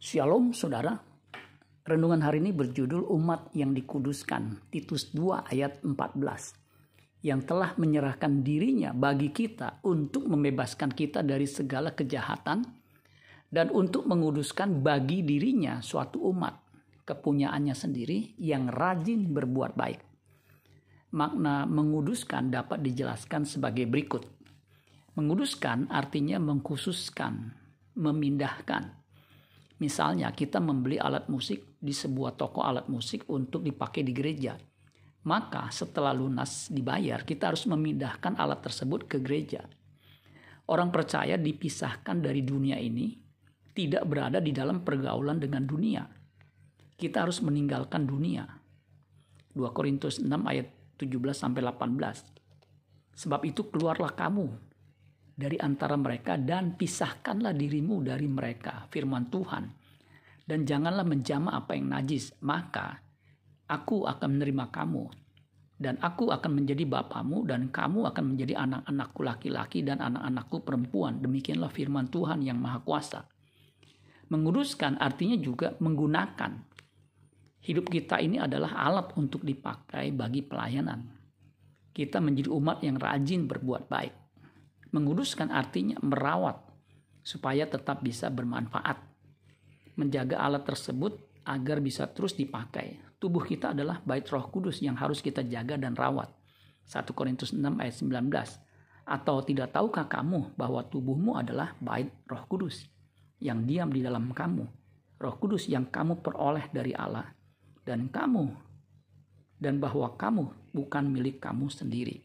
Shalom saudara. Renungan hari ini berjudul Umat yang Dikuduskan, Titus 2 ayat 14. Yang telah menyerahkan dirinya bagi kita untuk membebaskan kita dari segala kejahatan dan untuk menguduskan bagi dirinya suatu umat kepunyaannya sendiri yang rajin berbuat baik. Makna menguduskan dapat dijelaskan sebagai berikut. Menguduskan artinya mengkhususkan, memindahkan, Misalnya kita membeli alat musik di sebuah toko alat musik untuk dipakai di gereja. Maka setelah lunas dibayar, kita harus memindahkan alat tersebut ke gereja. Orang percaya dipisahkan dari dunia ini, tidak berada di dalam pergaulan dengan dunia. Kita harus meninggalkan dunia. 2 Korintus 6 ayat 17 sampai 18. Sebab itu keluarlah kamu dari antara mereka dan pisahkanlah dirimu dari mereka, firman Tuhan. Dan janganlah menjama apa yang najis, maka aku akan menerima kamu dan aku akan menjadi bapamu dan kamu akan menjadi anak-anakku laki-laki dan anak-anakku perempuan. Demikianlah firman Tuhan yang Maha Kuasa. Menguruskan artinya juga menggunakan. Hidup kita ini adalah alat untuk dipakai bagi pelayanan. Kita menjadi umat yang rajin berbuat baik. Menguduskan artinya merawat supaya tetap bisa bermanfaat. Menjaga alat tersebut agar bisa terus dipakai. Tubuh kita adalah bait roh kudus yang harus kita jaga dan rawat. 1 Korintus 6 ayat 19. Atau tidak tahukah kamu bahwa tubuhmu adalah bait roh kudus yang diam di dalam kamu. Roh kudus yang kamu peroleh dari Allah. Dan kamu dan bahwa kamu bukan milik kamu sendiri.